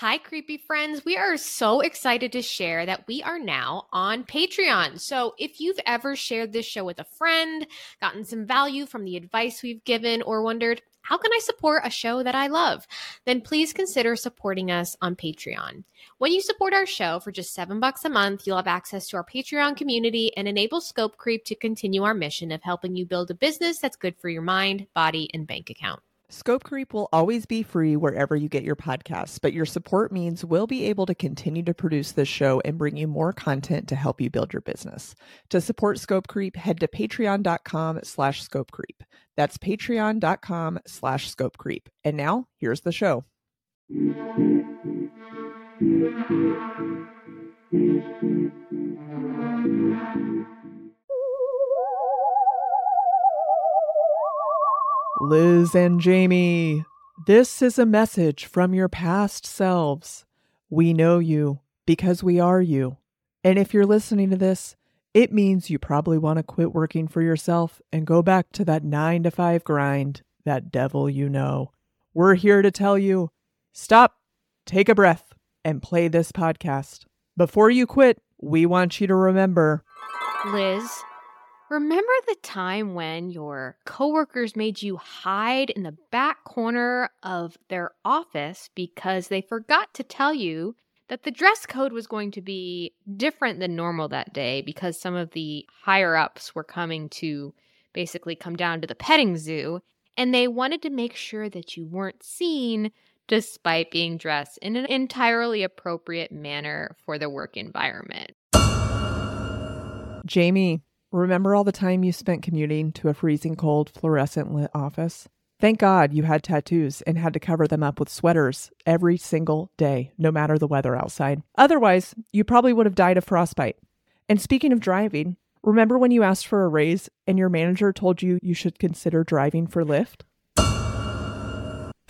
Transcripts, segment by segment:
Hi, creepy friends. We are so excited to share that we are now on Patreon. So, if you've ever shared this show with a friend, gotten some value from the advice we've given, or wondered, how can I support a show that I love? Then please consider supporting us on Patreon. When you support our show for just seven bucks a month, you'll have access to our Patreon community and enable Scope Creep to continue our mission of helping you build a business that's good for your mind, body, and bank account. Scope Creep will always be free wherever you get your podcasts, but your support means we'll be able to continue to produce this show and bring you more content to help you build your business. To support Scope Creep, head to patreon.com slash scope creep. That's patreon.com slash scope creep. And now, here's the show. Liz and Jamie, this is a message from your past selves. We know you because we are you. And if you're listening to this, it means you probably want to quit working for yourself and go back to that nine to five grind, that devil you know. We're here to tell you stop, take a breath, and play this podcast. Before you quit, we want you to remember Liz, remember the time when your coworkers made you hide in the back corner of their office because they forgot to tell you that the dress code was going to be different than normal that day because some of the higher ups were coming to basically come down to the petting zoo and they wanted to make sure that you weren't seen despite being dressed in an entirely appropriate manner for the work environment. Jamie, remember all the time you spent commuting to a freezing cold fluorescent lit office? Thank God you had tattoos and had to cover them up with sweaters every single day, no matter the weather outside. Otherwise, you probably would have died of frostbite. And speaking of driving, remember when you asked for a raise and your manager told you you should consider driving for Lyft?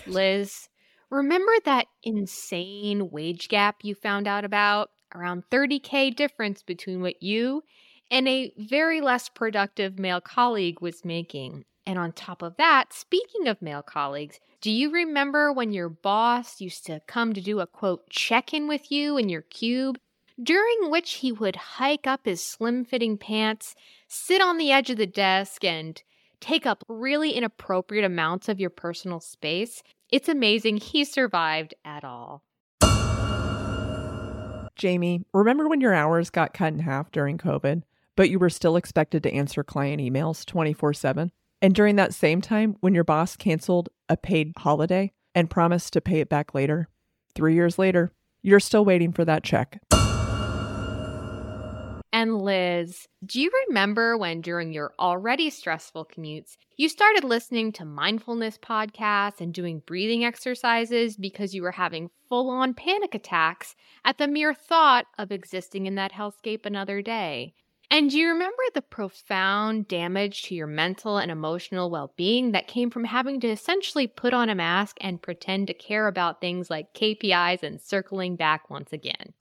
Liz, remember that insane wage gap you found out about? Around 30K difference between what you and a very less productive male colleague was making. And on top of that, speaking of male colleagues, do you remember when your boss used to come to do a quote check in with you in your cube? During which he would hike up his slim fitting pants, sit on the edge of the desk, and take up really inappropriate amounts of your personal space. It's amazing he survived at all. Jamie, remember when your hours got cut in half during COVID, but you were still expected to answer client emails 24 7? And during that same time, when your boss canceled a paid holiday and promised to pay it back later, three years later, you're still waiting for that check. And Liz, do you remember when during your already stressful commutes, you started listening to mindfulness podcasts and doing breathing exercises because you were having full on panic attacks at the mere thought of existing in that hellscape another day? And do you remember the profound damage to your mental and emotional well being that came from having to essentially put on a mask and pretend to care about things like KPIs and circling back once again?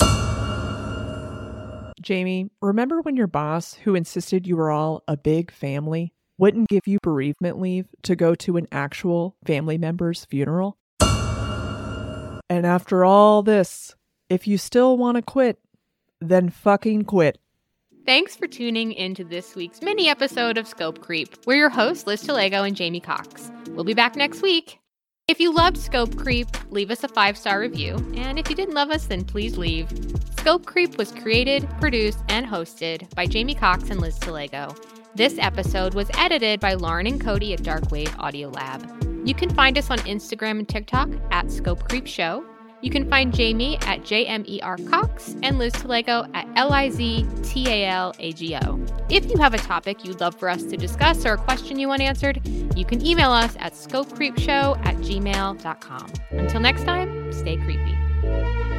Jamie, remember when your boss, who insisted you were all a big family, wouldn't give you bereavement leave to go to an actual family member's funeral? And after all this, if you still want to quit, then fucking quit. Thanks for tuning into this week's mini episode of Scope Creep. We're your hosts, Liz Talago and Jamie Cox. We'll be back next week. If you loved Scope Creep, leave us a five star review. And if you didn't love us, then please leave. Scope Creep was created, produced, and hosted by Jamie Cox and Liz Talago. This episode was edited by Lauren and Cody at Darkwave Audio Lab. You can find us on Instagram and TikTok at Scope Creep Show. You can find Jamie at JMER Cox and Liz Talago at L I Z T A L A G O. If you have a topic you'd love for us to discuss or a question you want answered, you can email us at scopecreepshow at gmail.com. Until next time, stay creepy.